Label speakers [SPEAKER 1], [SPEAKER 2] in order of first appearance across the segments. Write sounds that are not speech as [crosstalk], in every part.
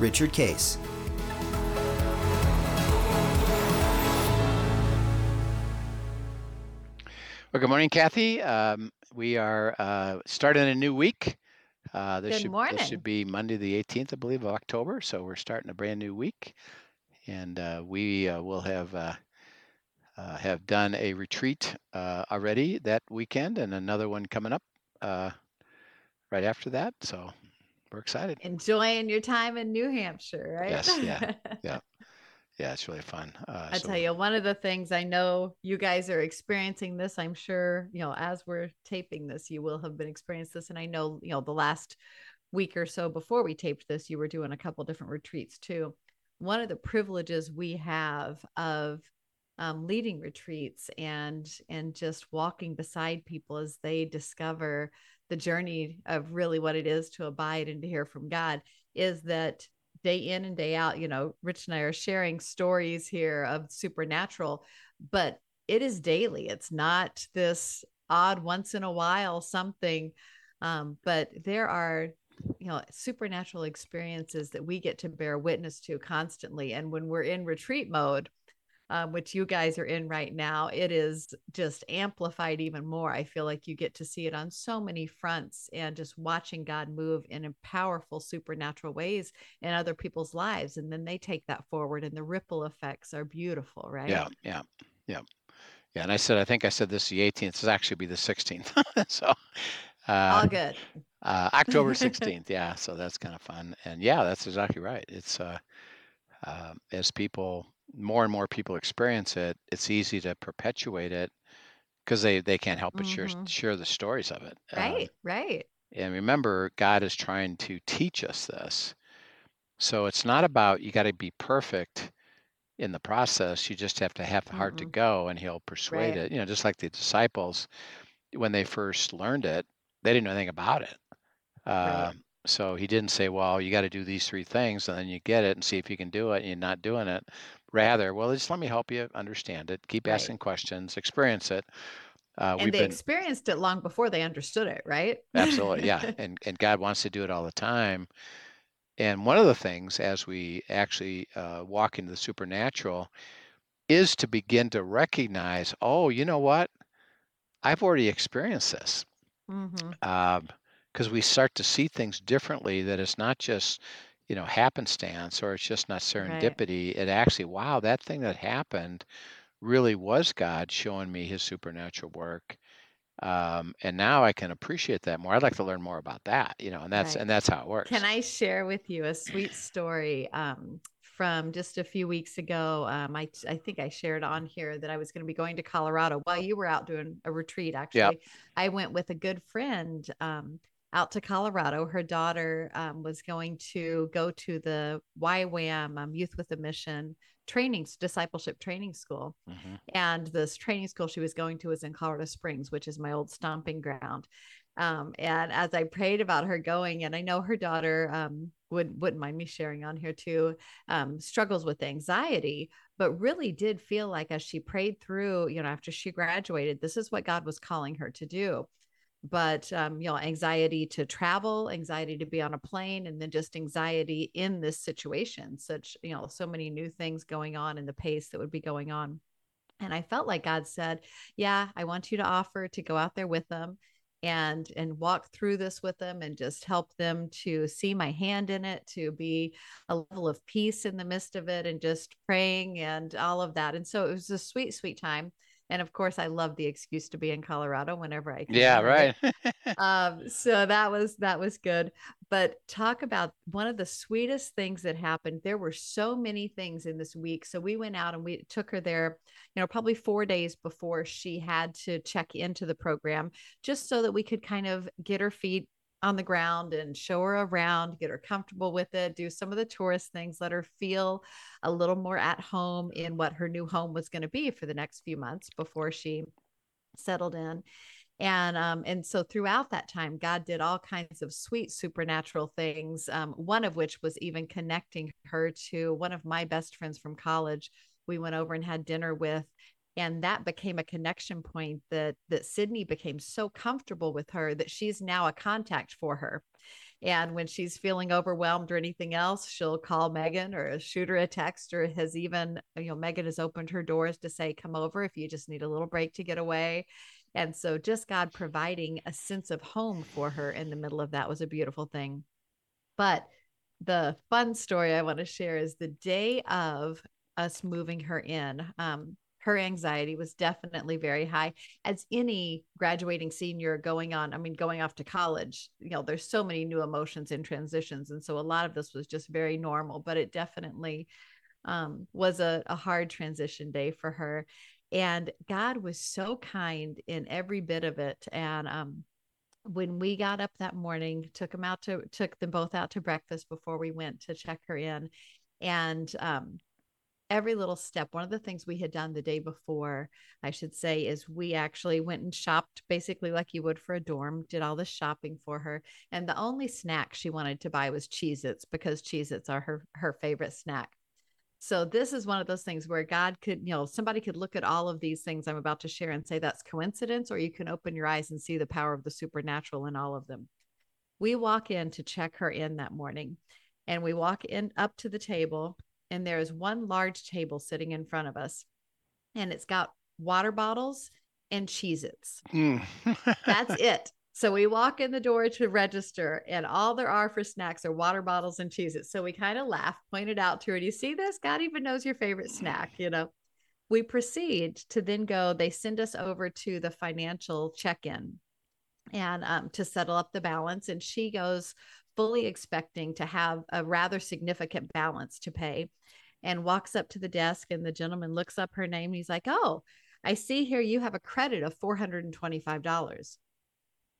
[SPEAKER 1] Richard Case.
[SPEAKER 2] Well, good morning, Kathy. Um, we are uh, starting a new week. Uh, this
[SPEAKER 3] Good
[SPEAKER 2] should
[SPEAKER 3] morning.
[SPEAKER 2] this should be Monday, the 18th, I believe, of October. So we're starting a brand new week, and uh, we uh, will have uh, uh, have done a retreat uh, already that weekend, and another one coming up uh, right after that. So we're excited.
[SPEAKER 3] Enjoying your time in New Hampshire, right?
[SPEAKER 2] Yes, yeah, [laughs] yeah. Yeah, it's really fun. Uh,
[SPEAKER 3] I
[SPEAKER 2] so
[SPEAKER 3] tell you, one of the things I know you guys are experiencing this, I'm sure, you know, as we're taping this, you will have been experiencing this. And I know, you know, the last week or so before we taped this, you were doing a couple different retreats too. One of the privileges we have of um, leading retreats and and just walking beside people as they discover the journey of really what it is to abide and to hear from God is that day in and day out, you know, Rich and I are sharing stories here of supernatural, but it is daily. It's not this odd once in a while something. Um, but there are, you know, supernatural experiences that we get to bear witness to constantly. And when we're in retreat mode, um, which you guys are in right now, it is just amplified even more. I feel like you get to see it on so many fronts and just watching God move in powerful supernatural ways in other people's lives. And then they take that forward, and the ripple effects are beautiful, right?
[SPEAKER 2] yeah, yeah, yeah, yeah. And I said, I think I said this the 18th. This actually be the 16th. [laughs] so.
[SPEAKER 3] All
[SPEAKER 2] Uh,
[SPEAKER 3] good.
[SPEAKER 2] Uh, October [laughs] 16th. Yeah. So that's kind of fun. And yeah, that's exactly right. It's, uh, uh, as people, more and more people experience it, it's easy to perpetuate it because they, they can't help but share,
[SPEAKER 3] Mhm.
[SPEAKER 2] share the stories of it. Um,
[SPEAKER 3] Right, right.
[SPEAKER 2] and remember, God is trying to teach us this. So it's not about you got to be perfect in the process. You just have to have the heart to
[SPEAKER 3] Mm-mm.
[SPEAKER 2] go and he'll persuade
[SPEAKER 3] Right.
[SPEAKER 2] it. You know, just like the disciples, when they first learned it, they didn't know anything about it.
[SPEAKER 3] Right.
[SPEAKER 2] Um, so he didn't say, well, you got to do these three things and then you get it and see if you can do it and you're not doing it. Rather, well, just let me help you understand it. Keep
[SPEAKER 3] Right.
[SPEAKER 2] asking questions, experience it. Uh,
[SPEAKER 3] And
[SPEAKER 2] we've
[SPEAKER 3] they
[SPEAKER 2] been
[SPEAKER 3] experienced it long before they understood it, right?
[SPEAKER 2] absolutely, yeah. [laughs] And, and God wants to do it all the time. And one of the things as we actually uh, walk into the supernatural is to begin to recognize, oh, you know what? I've already experienced this. because we start to see things differently that it's not just you know happenstance or it's just not
[SPEAKER 3] Right.
[SPEAKER 2] serendipity it actually wow that thing that happened really was god showing me his supernatural work um, and now i can appreciate that more i'd like to learn more about that you know and that's
[SPEAKER 3] Right.
[SPEAKER 2] and that's how it works
[SPEAKER 3] Can I share with you a sweet story um, from just a few weeks ago? Um, I I think I shared on here that I was going to be going to Colorado while you were out doing a retreat. Actually, I went with a good friend um, out to Colorado. Her daughter um, was going to go to the YWAM um, Youth with a Mission training discipleship training school
[SPEAKER 2] Mhm.
[SPEAKER 3] and this training school she was going to was in Colorado Springs, which is my old stomping ground. Um, and as I prayed about her going, and I know her daughter um, would wouldn't mind me sharing on here too, um, struggles with anxiety, but really did feel like as she prayed through, you know, after she graduated, this is what God was calling her to do. But um, you know, anxiety to travel, anxiety to be on a plane, and then just anxiety in this situation. Such you know, so many new things going on in the pace that would be going on. And I felt like God said, "Yeah, I want you to offer to go out there with them and and walk through this with them and just help them to see my hand in it, to be a level of peace in the midst of it and just praying and all of that." And so it was a sweet sweet time. And of course, I love the excuse to be in Colorado whenever I can.
[SPEAKER 2] yeah
[SPEAKER 3] right? [laughs] um [laughs] so that was that was good but talk about one of the sweetest things that happened there were so many things in this week so we went out and we took her there you know probably 4 days before she had to check into the program just so that we could kind of get her feet on the ground and show her around, get her comfortable with it, do some of the tourist things, let her feel a little more at home in what her new home was going to be for the next few months before she settled in. And um, and so throughout that time god did all kinds of sweet supernatural things um, one of which was even connecting her to one of my best friends from college. We went over and had dinner with and that became a connection point that that sydney became so comfortable with her that she's now a contact for her and when she's feeling overwhelmed or anything else, she'll call Megan or shoot her a text or has even, you know, Megan has opened her doors to say, come over if you just need a little break to get away. And so just God providing a sense of home for her in the middle of that was a beautiful thing. But the fun story I want to share is the day of us moving her in. Um, her anxiety was definitely very high. As any graduating senior going on i mean going off to college you know there's so many new emotions and transitions. And so a lot of this was just very normal but it definitely um, was a, a hard transition day for her. And God was so kind in every bit of it. And um, when we got up that morning, took them out to took them both out to breakfast before we went to check her in, and um, every little step. One of the things we had done the day before, I should say, is we actually went and shopped basically like you would for a dorm, did all the shopping for her. And the only snack she wanted to buy was Cheez Its because Cheez Its are her, her favorite snack. So this is one of those things where God could, you know, somebody could look at all of these things I'm about to share and say that's coincidence, or you can open your eyes and see the power of the supernatural in all of them. We walk in to check her in that morning, and we walk in up to the table, and there is one large table sitting in front of us, and it's got water bottles and Cheez Its. Mm. that's [laughs] it. So we walk in the door to register, and all there are for snacks are water bottles and Cheez Its. So we kind of laugh, pointed out to her, Do you see this? God even knows your favorite snack, you know. We proceed to then go, they send us over to the financial check in and um, to settle up the balance. And she goes fully expecting to have a rather significant balance to pay and walks up to the desk. And the gentleman looks up her name. he's like, Oh, I see here you have a credit of $425.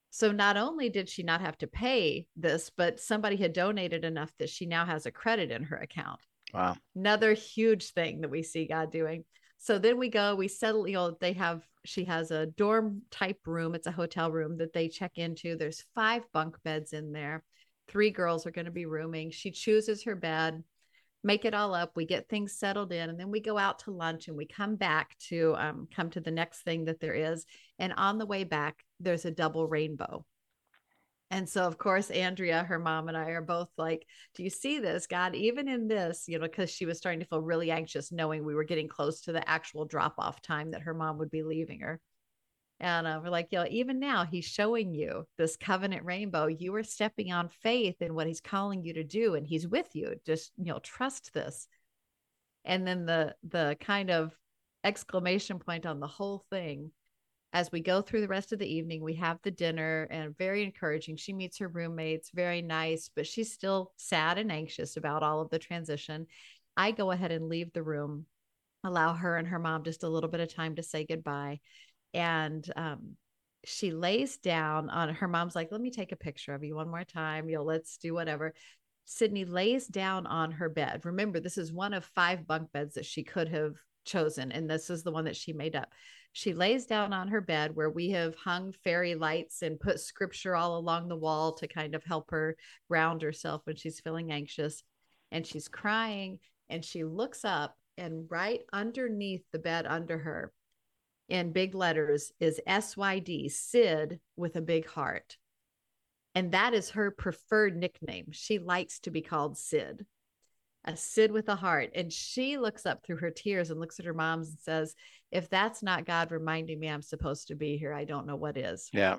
[SPEAKER 3] So not only did she not have to pay this, but somebody had donated enough that she now has a credit in her account.
[SPEAKER 2] Wow.
[SPEAKER 3] Another huge thing that we see God doing. So then we go, we settle, you know, they have, she has a dorm type room. It's a hotel room that they check into. There's five bunk beds in there. Three girls are going to be rooming. She chooses her bed, make it all up. We get things settled in, and then we go out to lunch and we come back to um, come to the next thing that there is. And on the way back, there's a double rainbow. And so, of course, Andrea, her mom, and I are both like, Do you see this, God? Even in this, you know, because she was starting to feel really anxious knowing we were getting close to the actual drop off time that her mom would be leaving her. And uh, we're like, know, even now, he's showing you this covenant rainbow. You are stepping on faith in what he's calling you to do, and he's with you. Just, you know, trust this. And then the the kind of exclamation point on the whole thing as we go through the rest of the evening, we have the dinner and very encouraging. She meets her roommates, very nice, but she's still sad and anxious about all of the transition. I go ahead and leave the room, allow her and her mom just a little bit of time to say goodbye. And um, she lays down on her mom's like, Let me take a picture of you one more time. You know, let's do whatever. Sydney lays down on her bed. Remember, this is one of five bunk beds that she could have chosen, and this is the one that she made up. She lays down on her bed where we have hung fairy lights and put scripture all along the wall to kind of help her ground herself when she's feeling anxious. And she's crying and she looks up, and right underneath the bed under her, in big letters, is SYD, Sid with a big heart. And that is her preferred nickname. She likes to be called Sid a Sid with a heart. And she looks up through her tears and looks at her moms and says, If that's not God reminding me I'm supposed to be here, I don't know what is.
[SPEAKER 2] Yeah.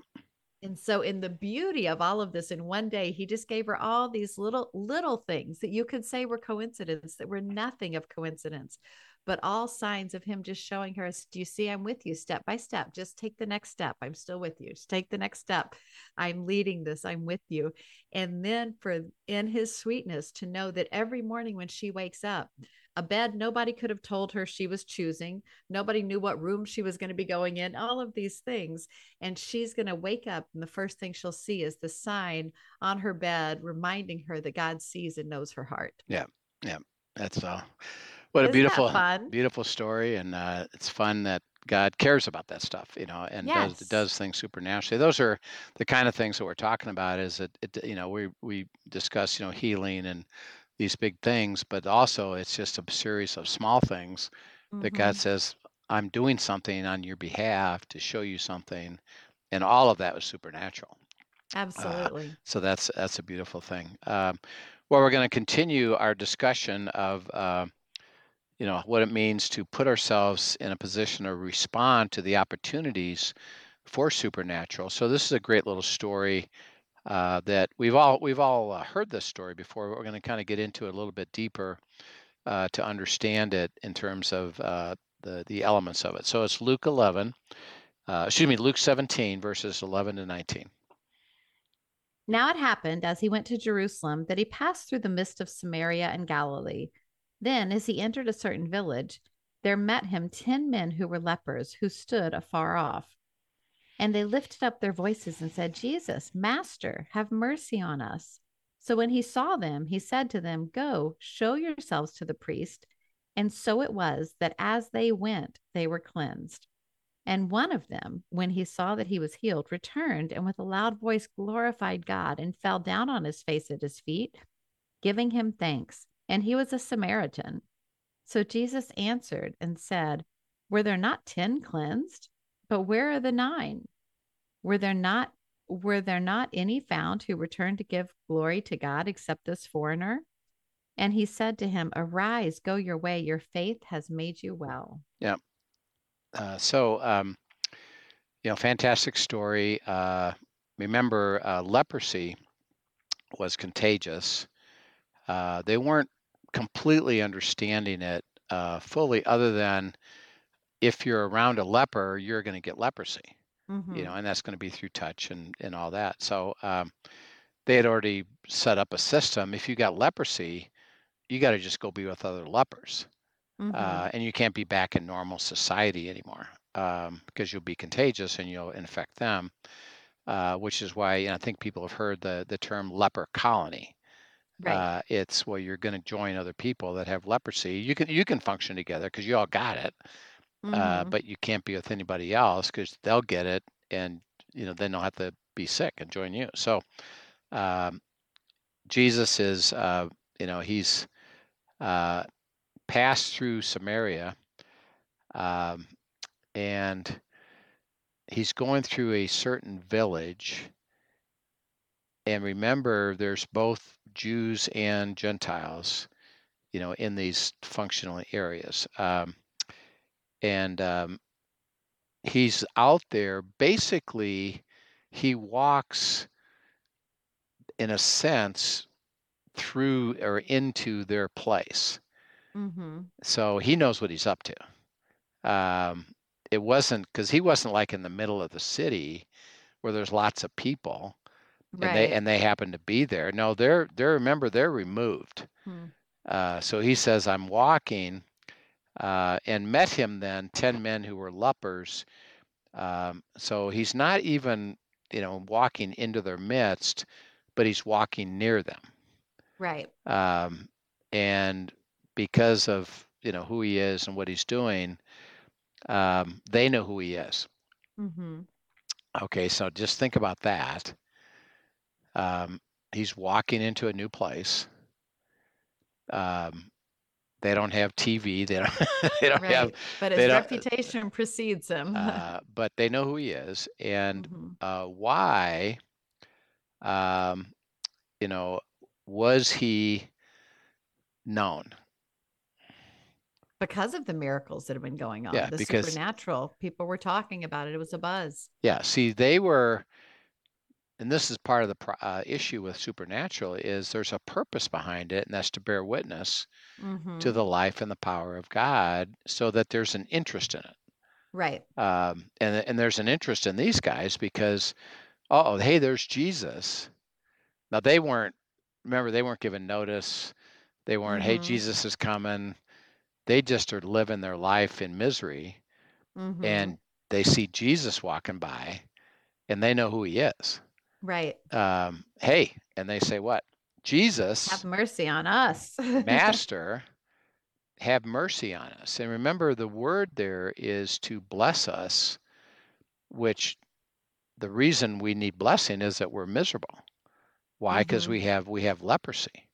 [SPEAKER 3] And so, in the beauty of all of this, in one day, he just gave her all these little, little things that you could say were coincidence, that were nothing of coincidence, but all signs of him just showing her, Do you see? I'm with you step by step. Just take the next step. I'm still with you. Just take the next step. I'm leading this. I'm with you. And then for in his sweetness to know that every morning when she wakes up, a bed nobody could have told her she was choosing. Nobody knew what room she was going to be going in, all of these things. And she's going to wake up, and the first thing she'll see is the sign on her bed reminding her that God sees and knows her heart.
[SPEAKER 2] Yeah. Yeah. That's uh, what a
[SPEAKER 3] Isn't
[SPEAKER 2] beautiful, beautiful story. And uh, it's fun that God cares about that stuff, you know, and does
[SPEAKER 3] Yes.
[SPEAKER 2] does things supernaturally. Those are the kind of things that we're talking about. Is that it? You know, we we discuss you know healing and these big things, but also it's just a series of small things that God
[SPEAKER 3] Mhm.
[SPEAKER 2] says, "I'm doing something on your behalf to show you something," and all of that was supernatural.
[SPEAKER 3] Absolutely.
[SPEAKER 2] So that's that's a beautiful thing. Um, well, we're going to continue our discussion of uh, you know what it means to put ourselves in a position to respond to the opportunities for supernatural. So this is a great little story uh, that we've all we've all uh, heard this story before. But we're going to kind of get into it a little bit deeper uh, to understand it in terms of uh, the the elements of it. So it's Luke 11, uh, excuse me, Luke 17 verses 11 to 19.
[SPEAKER 3] Now it happened as he went to Jerusalem that he passed through the midst of Samaria and Galilee. Then, as he entered a certain village, there met him ten men who were lepers, who stood afar off. And they lifted up their voices and said, Jesus, Master, have mercy on us. So when he saw them, he said to them, Go, show yourselves to the priest. And so it was that as they went, they were cleansed. And one of them, when he saw that he was healed, returned and with a loud voice glorified God and fell down on his face at his feet, giving him thanks. And he was a Samaritan. So Jesus answered and said, Were there not ten cleansed? But where are the nine? Were there not were there not any found who returned to give glory to God except this foreigner? And he said to him, Arise, go your way, your faith has made you well. Yeah.
[SPEAKER 2] Uh, so, um, you know, fantastic story. Uh, remember, uh, leprosy was contagious. Uh, they weren't completely understanding it uh, fully, other than if you're around a leper, you're going to get leprosy,
[SPEAKER 3] Mm-hmm.
[SPEAKER 2] you know, and that's going to be through touch and, and all that. So, um, they had already set up a system. If you got leprosy, you got to just go be with other lepers
[SPEAKER 3] Mhm.
[SPEAKER 2] uh, and you can't be back in normal society anymore um, because you'll be contagious and you'll infect them. Uh, which is why I think people have heard the the term leper colony.
[SPEAKER 3] Right.
[SPEAKER 2] Uh, it's where you're going to join other people that have leprosy. You can you can function together because you all got it, uh,
[SPEAKER 3] Mhm.
[SPEAKER 2] but you can't be with anybody else because they'll get it, and you know then they'll have to be sick and join you. So um, Jesus is uh, you know he's uh, passed through Samaria, um, and he's going through a certain village. And remember, there's both Jews and Gentiles, you know, in these functional areas. Um, and um, he's out there. Basically, he walks, in a sense, through or into their place.
[SPEAKER 3] Mhm.
[SPEAKER 2] So he knows what he's up to. Um, it wasn't because he wasn't like in the middle of the city where there's lots of people and
[SPEAKER 3] Right.
[SPEAKER 2] they and they happen to be there. No, they're they're remember they're removed.
[SPEAKER 3] Hmm.
[SPEAKER 2] Uh, so he says, I'm walking, uh, and met him then ten men who were lepers. Um, so he's not even you know walking into their midst, but he's walking near them.
[SPEAKER 3] Right.
[SPEAKER 2] Um, and because of you know who he is and what he's doing, um, they know who he is.
[SPEAKER 3] Mm-hmm.
[SPEAKER 2] Okay, so just think about that. Um, he's walking into a new place. Um, they don't have TV. They don't. [laughs] they don't
[SPEAKER 3] Right.
[SPEAKER 2] have.
[SPEAKER 3] but his reputation precedes him. [laughs]
[SPEAKER 2] Uh, but they know who he is, and
[SPEAKER 3] Mhm.
[SPEAKER 2] uh, why. Um, you know, was he known?
[SPEAKER 3] because of the miracles that have been going on,
[SPEAKER 2] Yeah,
[SPEAKER 3] the
[SPEAKER 2] because-
[SPEAKER 3] supernatural. People were talking about it. It was a buzz.
[SPEAKER 2] Yeah. See, they were, and this is part of the uh, issue with supernatural is there's a purpose behind it, and that's to bear witness to
[SPEAKER 3] Mhm.
[SPEAKER 2] the life and the power of God, so that there's an interest in it.
[SPEAKER 3] Right.
[SPEAKER 2] um, and and there's an interest in these guys because oh hey there's jesus now they weren't remember they weren't given notice they weren't hey
[SPEAKER 3] Mhm.
[SPEAKER 2] jesus is coming they just are living their life in misery
[SPEAKER 3] Mhm.
[SPEAKER 2] and they see Jesus walking by and they know who he is.
[SPEAKER 3] Right.
[SPEAKER 2] Um, hey, and they say, What? Jesus,
[SPEAKER 3] Have mercy on us. [laughs]
[SPEAKER 2] Master, have mercy on us. And remember, the word there is to bless us, which the reason we need blessing is that we're miserable. Why? Because
[SPEAKER 3] Mhm.
[SPEAKER 2] we have we have leprosy.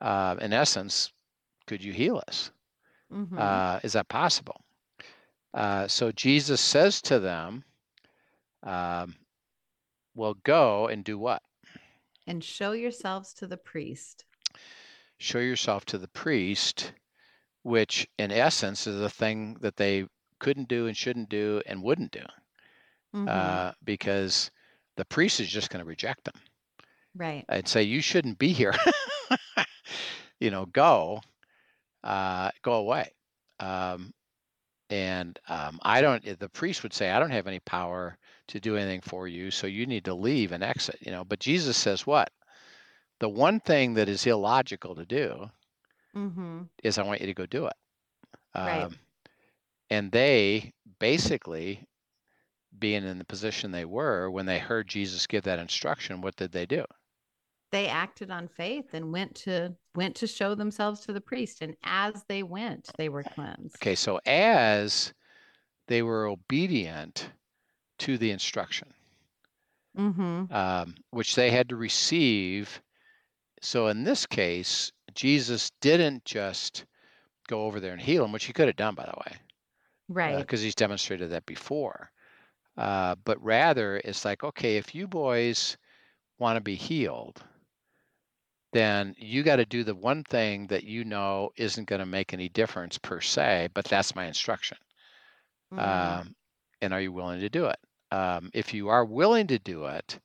[SPEAKER 2] Uh, in essence, could you heal us?
[SPEAKER 3] Mhm.
[SPEAKER 2] Uh, is that possible? Uh, so Jesus says to them, um, "Well, go and do what?
[SPEAKER 3] and show yourselves to the priest.
[SPEAKER 2] Show yourself to the priest." Which, in essence, is a thing that they couldn't do and shouldn't do and wouldn't do,
[SPEAKER 3] Mhm.
[SPEAKER 2] uh, because the priest is just going to reject them
[SPEAKER 3] right.
[SPEAKER 2] and say, "You shouldn't be here." [laughs] you know, go, uh, go away. Um, and um, I don't. The priest would say, "I don't have any power to do anything for you, so you need to leave and exit." You know, but Jesus says, "What? The one thing that is illogical to do
[SPEAKER 3] Mm-hmm.
[SPEAKER 2] is I want you to go do it."
[SPEAKER 3] Right.
[SPEAKER 2] Um, and they basically, being in the position they were when they heard Jesus give that instruction, what did they do?
[SPEAKER 3] They acted on faith and went to went to show themselves to the priest. And as they went, they were cleansed.
[SPEAKER 2] Okay, so as they were obedient to the instruction,
[SPEAKER 3] Mm-hmm.
[SPEAKER 2] um, which they had to receive. So in this case, Jesus didn't just go over there and heal him, which he could have done, by the way,
[SPEAKER 3] Right.
[SPEAKER 2] because he's demonstrated that before. Uh, but rather, it's like, okay, if you boys want to be healed, then you got to do the one thing that you know isn't going to make any difference per se, but that's my instruction.
[SPEAKER 3] Mhm.
[SPEAKER 2] Um, and are you willing to do it? Um, if you are willing to do it,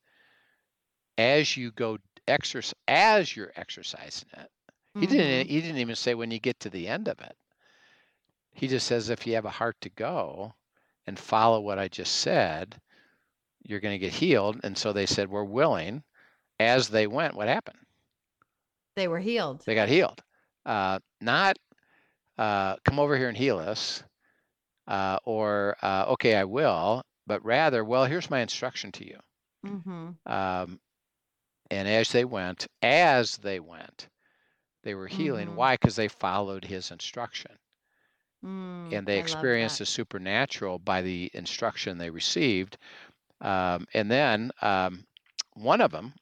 [SPEAKER 2] as you go exercise, as you're exercising it, he didn't.
[SPEAKER 3] Mhm.
[SPEAKER 2] He didn't even say when you get to the end of it. He just says if you have a heart to go and follow what I just said, you're going to get healed. And so they said we're willing. As they went, what happened?
[SPEAKER 3] They were healed.
[SPEAKER 2] They got healed. Uh, not uh, come over here and heal us, uh, or uh, okay, I will, but rather, well, here's my instruction to you.
[SPEAKER 3] Mm-hmm.
[SPEAKER 2] Um, and as they went, as they went, they were healing.
[SPEAKER 3] Mhm.
[SPEAKER 2] Why? Because they followed his instruction
[SPEAKER 3] Mm,
[SPEAKER 2] and they experienced the supernatural by the instruction they received. Um, and then um, one of them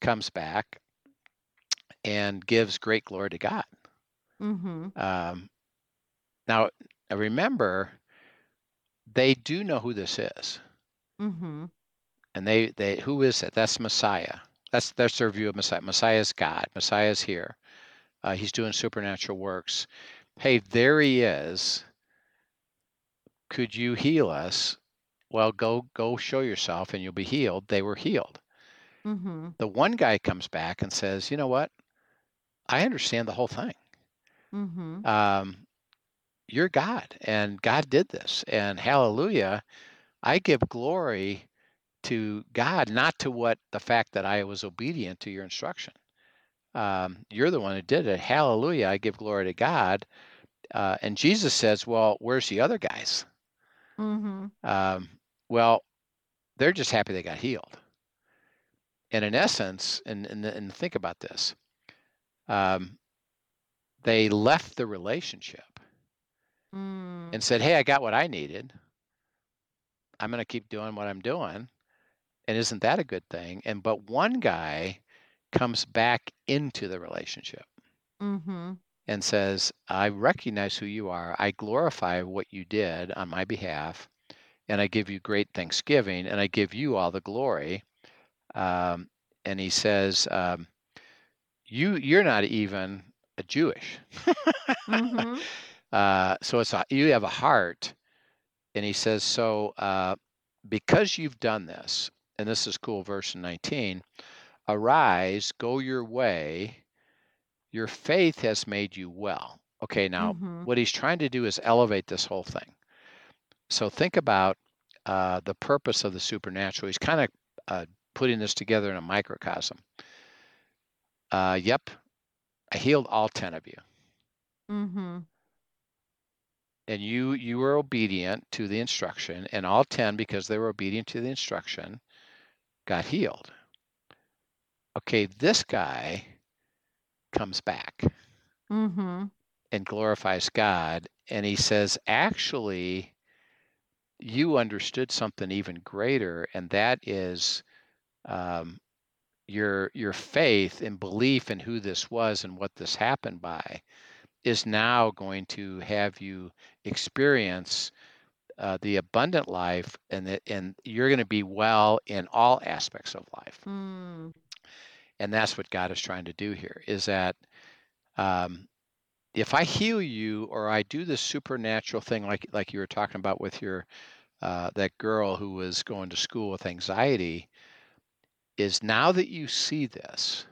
[SPEAKER 2] comes back and gives great glory to God.
[SPEAKER 3] Mm-hmm.
[SPEAKER 2] Um, now, remember, they do know who this is,
[SPEAKER 3] Mm-hmm.
[SPEAKER 2] and they they who is it? That's Messiah. That's that's their view of Messiah. Messiah is God. Messiah is here. Uh, he's doing supernatural works. Hey, there he is. Could you heal us? Well, go go show yourself, and you'll be healed. They were healed.
[SPEAKER 3] Mm-hmm.
[SPEAKER 2] The one guy comes back and says, "You know what? I understand the whole thing.
[SPEAKER 3] Mm-hmm.
[SPEAKER 2] um, you're God and God did this and hallelujah I give glory to God not to what the fact that I was obedient to your instruction. Um, you're the one who did it hallelujah I give glory to God uh, and Jesus says well where's the other guys?
[SPEAKER 3] Mm-hmm.
[SPEAKER 2] um, well they're just happy they got healed. And in essence and, and, and think about this um, they left the relationship
[SPEAKER 3] Mm.
[SPEAKER 2] and said, Hey, I got what I needed. I'm going to keep doing what I'm doing. And isn't that a good thing? And but one guy comes back into the relationship
[SPEAKER 3] Mm-hmm.
[SPEAKER 2] and says, I recognize who you are. I glorify what you did on my behalf. And I give you great thanksgiving and I give you all the glory. Um, and he says, um, you, you're not even a Jewish.
[SPEAKER 3] Mm-hmm. [laughs]
[SPEAKER 2] Uh, so it's a, you have a heart, and he says, so uh, because you've done this, and this is cool, verse 19, arise, go your way, your faith has made you well. Okay, now
[SPEAKER 3] Mhm.
[SPEAKER 2] what he's trying to do is elevate this whole thing. So think about uh, the purpose of the supernatural. He's kind of uh, putting this together in a microcosm. Uh, yep, I healed all 10 of you.
[SPEAKER 3] Mm-hmm.
[SPEAKER 2] And you you were obedient to the instruction and all 10 because they were obedient to the instruction got healed okay this guy comes back
[SPEAKER 3] Mm-hmm.
[SPEAKER 2] and glorifies god and he says actually you understood something even greater and that is um, your your faith and belief in who this was and what this happened by is now going to have you experience uh, the abundant life and that and you're going to be well in all aspects of life
[SPEAKER 3] Mm.
[SPEAKER 2] and that's what god is trying to do here is that um, if i heal you or i do this supernatural thing like like you were talking about with your uh, that girl who was going to school with anxiety is now that you see this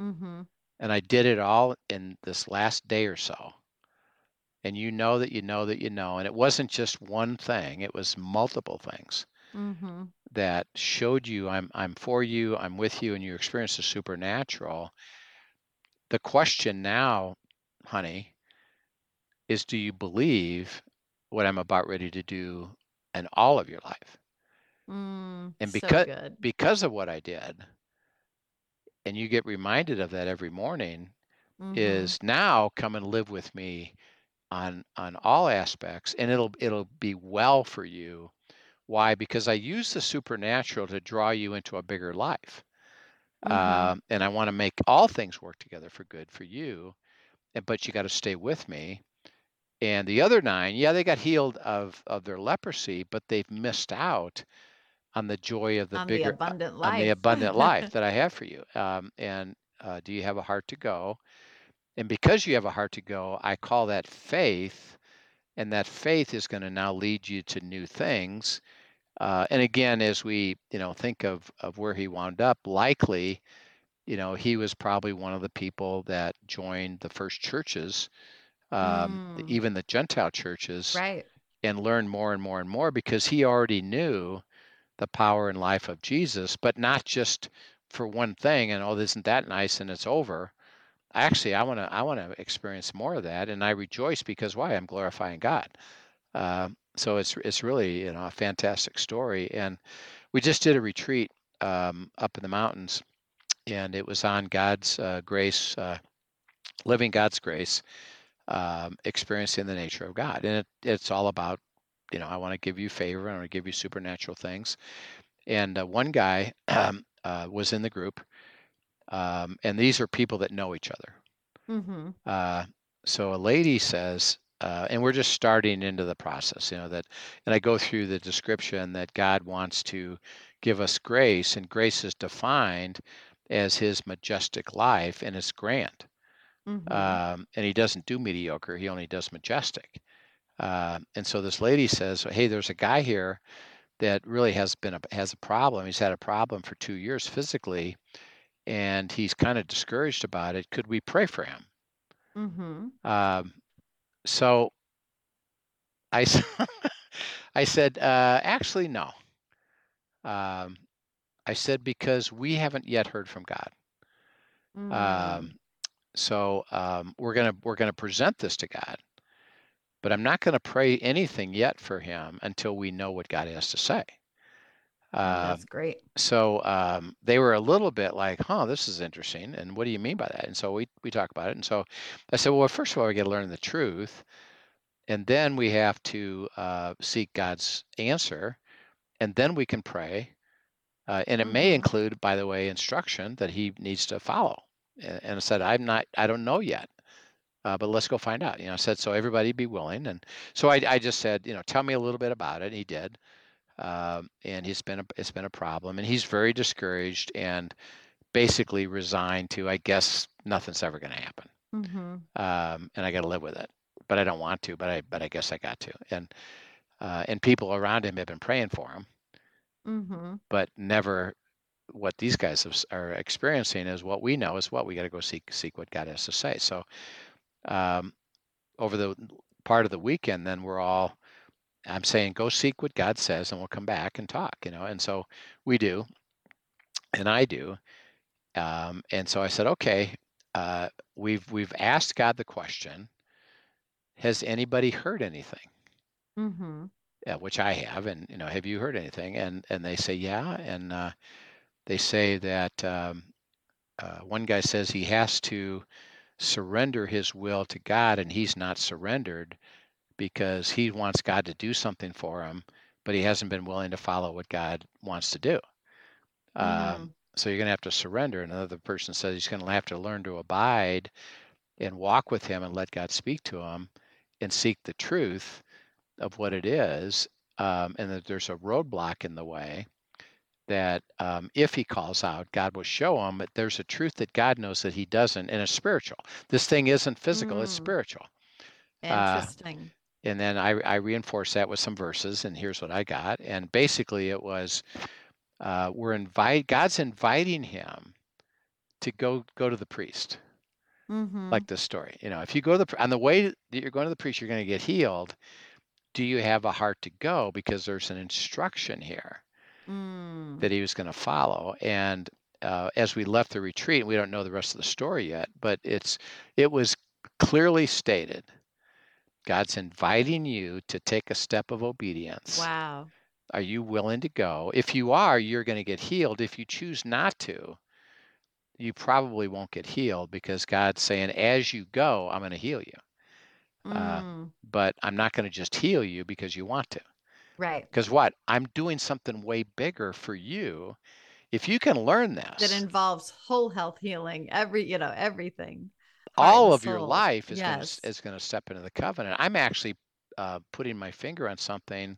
[SPEAKER 3] Mm-hmm.
[SPEAKER 2] And I did it all in this last day or so. And you know that you know that you know. And it wasn't just one thing, it was multiple things
[SPEAKER 3] Mm-hmm.
[SPEAKER 2] that showed you I'm I'm for you, I'm with you, and you experience the supernatural. The question now, honey, is do you believe what I'm about ready to do in all of your life?
[SPEAKER 3] Mm.
[SPEAKER 2] And
[SPEAKER 3] so
[SPEAKER 2] because
[SPEAKER 3] good.
[SPEAKER 2] because of what I did, and you get reminded of that every morning,
[SPEAKER 3] Mm-hmm.
[SPEAKER 2] is now come and live with me on on all aspects and it'll it'll be well for you why because i use the supernatural to draw you into a bigger life
[SPEAKER 3] Mhm.
[SPEAKER 2] um, and i want to make all things work together for good for you and but you got to stay with me and the other nine yeah they got healed of of their leprosy but they've missed out on the joy of the
[SPEAKER 3] on the
[SPEAKER 2] bigger
[SPEAKER 3] abundant life.
[SPEAKER 2] on the abundant [laughs] life that I have for you. Um, and uh, do you have a heart to go? And because you have a heart to go, I call that faith, and that faith is going to now lead you to new things. Uh, and again, as we you know think of of where he wound up, likely, you know, he was probably one of the people that joined the first churches, um,
[SPEAKER 3] Mm.
[SPEAKER 2] even the Gentile churches,
[SPEAKER 3] right.
[SPEAKER 2] and learned more and more and more because he already knew the power and life of Jesus, but not just for one thing and oh, isn't that nice and it's over. Actually, I want to I want to experience more of that, and I rejoice because why? I'm glorifying God. Um, so it's it's really you know a fantastic story, and we just did a retreat um, up in the mountains, and it was on God's uh, grace, uh, living God's grace, um, experiencing the nature of God, and it, it's all about you know I want to give you favor, I want to give you supernatural things, and uh, one guy um, [clears throat] uh, was in the group, um, and these are people that know each other.
[SPEAKER 3] Mm-hmm.
[SPEAKER 2] Uh, so a lady says, uh, and we're just starting into the process, you know, that, and I go through the description that God wants to give us grace, and grace is defined as his majestic life and it's grand.
[SPEAKER 3] Mm-hmm.
[SPEAKER 2] Um, and he doesn't do mediocre, he only does majestic. Uh, and so this lady says, Hey, there's a guy here that really has been a, has a problem. He's had a problem for two years physically, and he's kind of discouraged about it. Could we pray for him?
[SPEAKER 3] mm-hmm.
[SPEAKER 2] Um, so I, [laughs] I said, uh, actually, no. Um, I said, because we haven't yet heard from God.
[SPEAKER 3] Mm.
[SPEAKER 2] Um, so um, we're gonna we're gonna present this to God, but I'm not gonna pray anything yet for him until we know what God has to say. Um,
[SPEAKER 3] that's great.
[SPEAKER 2] so um, they were a little bit like, "Huh, this is interesting." And what do you mean by that? And so we we talk about it. And so I said, "Well, first of all, we got to learn the truth, and then we have to uh, seek God's answer, and then we can pray. Uh, and it may
[SPEAKER 3] Mhm.
[SPEAKER 2] include, by the way, instruction that he needs to follow." And, and I said, "I'm not. I don't know yet." Uh, but let's go find out. You know, I said, so everybody be willing. And so I, I just said, you know, tell me a little bit about it. And he did um, and he's been a, it's been a problem, and he's very discouraged and basically resigned to, I guess nothing's ever going to happen,
[SPEAKER 3] Mm-hmm.
[SPEAKER 2] um, and I got to live with it. But I don't want to, but I but I guess I got to. And uh, and people around him have been praying for him,
[SPEAKER 3] Mm-hmm.
[SPEAKER 2] but never what these guys have, are experiencing is what we know is what we got to go seek seek what God has to say. So um, over the part of the weekend, then we're all I'm saying go seek what God says, and we'll come back and talk. You know, and so we do, and I do. Um, and so I said, okay, uh, we've we've asked God the question. Has anybody heard anything?
[SPEAKER 3] Mm-hmm.
[SPEAKER 2] Yeah, which I have, and you know, have you heard anything? And and they say yeah, and uh, they say that um, uh, one guy says he has to surrender his will to God, and he's not surrendered because he wants God to do something for him, but he hasn't been willing to follow what God wants to do.
[SPEAKER 3] Mm.
[SPEAKER 2] Um, so you're going to have to surrender. And Another person says he's going to have to learn to abide and walk with him and let God speak to him and seek the truth of what it is. Um, and that there's a roadblock in the way that um, if he calls out, God will show him. But there's a truth that God knows that he doesn't, and it's spiritual. This thing isn't physical; it's
[SPEAKER 3] Mm.
[SPEAKER 2] spiritual. Uh,
[SPEAKER 3] Interesting.
[SPEAKER 2] and then I, I reinforced that with some verses, and here's what I got. And basically, it was uh, we're invite God's inviting him to go go to the priest,
[SPEAKER 3] mm-hmm.
[SPEAKER 2] like this story. You know, if you go to the on the way that you're going to the priest, you're going to get healed. Do you have a heart to go? Because there's an instruction here
[SPEAKER 3] mm.
[SPEAKER 2] that he was going to follow. And uh, as we left the retreat, we don't know the rest of the story yet, but it's it was clearly stated. God's inviting you to take a step of obedience.
[SPEAKER 3] Wow.
[SPEAKER 2] Are you willing to go? If you are, you're going to get healed. If you choose not to, you probably won't get healed because God's saying, as you go, I'm going to heal you. Uh,
[SPEAKER 3] Mm.
[SPEAKER 2] But I'm not going to just heal you because you want to.
[SPEAKER 3] Right.
[SPEAKER 2] Because what? I'm doing something way bigger for you. If you can learn this, That
[SPEAKER 3] involves whole health healing, every, you know, everything. heart
[SPEAKER 2] all
[SPEAKER 3] and
[SPEAKER 2] of your
[SPEAKER 3] soul.
[SPEAKER 2] life is
[SPEAKER 3] Yes.
[SPEAKER 2] going to is going to step into the covenant. I'm actually uh, putting my finger on something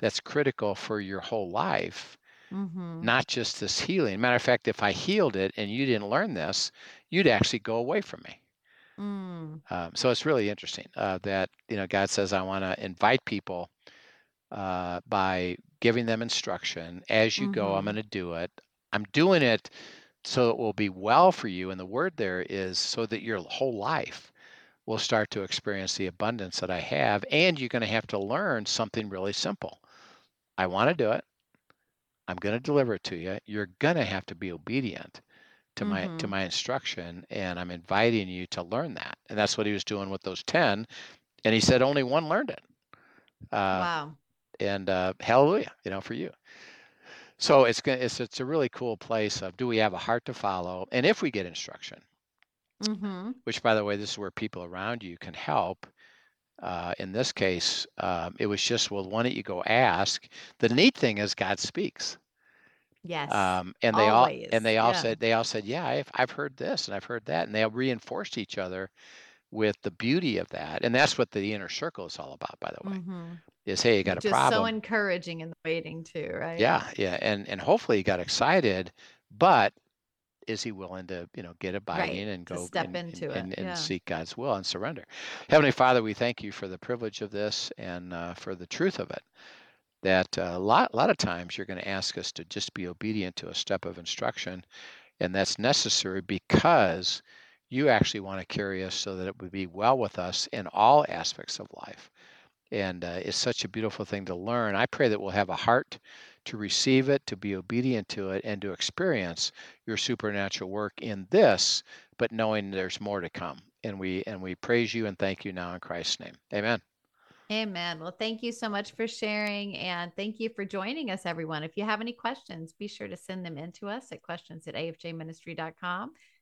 [SPEAKER 2] that's critical for your whole life,
[SPEAKER 3] Mm-hmm.
[SPEAKER 2] not just this healing. Matter of fact, if I healed it and you didn't learn this, you'd actually go away from me.
[SPEAKER 3] Mm.
[SPEAKER 2] Um, so it's really interesting uh, that you know God says I want to invite people uh, by giving them instruction as you go. I'm
[SPEAKER 3] Mhm.
[SPEAKER 2] going to do it. I'm doing it so it will be well for you. And the word there is so that your whole life will start to experience the abundance that I have. And you're going to have to learn something really simple. I want to do it. I'm going to deliver it to you. You're going to have to be obedient to my to
[SPEAKER 3] Mhm.
[SPEAKER 2] my instruction and I'm inviting you to learn that. And that's what he was doing with those 10 and he said only one learned it. Uh,
[SPEAKER 3] wow.
[SPEAKER 2] And uh, hallelujah, you know, for you. So it's gonna it's it's a really cool place of do we have a heart to follow, and if we get instruction,
[SPEAKER 3] Mm-hmm.
[SPEAKER 2] which by the way, this is where people around you can help. Uh, in this case, um, it was just well, why don't you go ask? The neat thing is God speaks,
[SPEAKER 3] Yes.
[SPEAKER 2] um, and they all and they all
[SPEAKER 3] yeah.
[SPEAKER 2] said they all said yeah, I've I've heard this and I've heard that, and they all reinforced each other with the beauty of that, and that's what the inner circle is all about. By the way,
[SPEAKER 3] Mhm.
[SPEAKER 2] is hey, you got
[SPEAKER 3] Which
[SPEAKER 2] a problem.
[SPEAKER 3] so encouraging in the waiting too, right?
[SPEAKER 2] Yeah, yeah, and and hopefully he got excited, but is he willing to, you know, get abiding and
[SPEAKER 3] to
[SPEAKER 2] go
[SPEAKER 3] step
[SPEAKER 2] and, and-
[SPEAKER 3] into it,
[SPEAKER 2] and, and
[SPEAKER 3] yeah.
[SPEAKER 2] seek God's will and surrender? Heavenly Father, we thank you for the privilege of this and uh, for the truth of it. That uh, a lot, a lot of times you're going to ask us to just be obedient to a step of instruction, and that's necessary because you actually want to carry us so that it would be well with us in all aspects of life and uh, it's such a beautiful thing to learn. I pray that we'll have a heart to receive it, to be obedient to it, and to experience your supernatural work in this, but knowing there's more to come. And we and we praise you and thank you now in Christ's name. Amen.
[SPEAKER 3] Amen. Well, thank you so much for sharing and thank you for joining us, everyone. If you have any questions, be sure to send them in to us at questions at afjministry.com.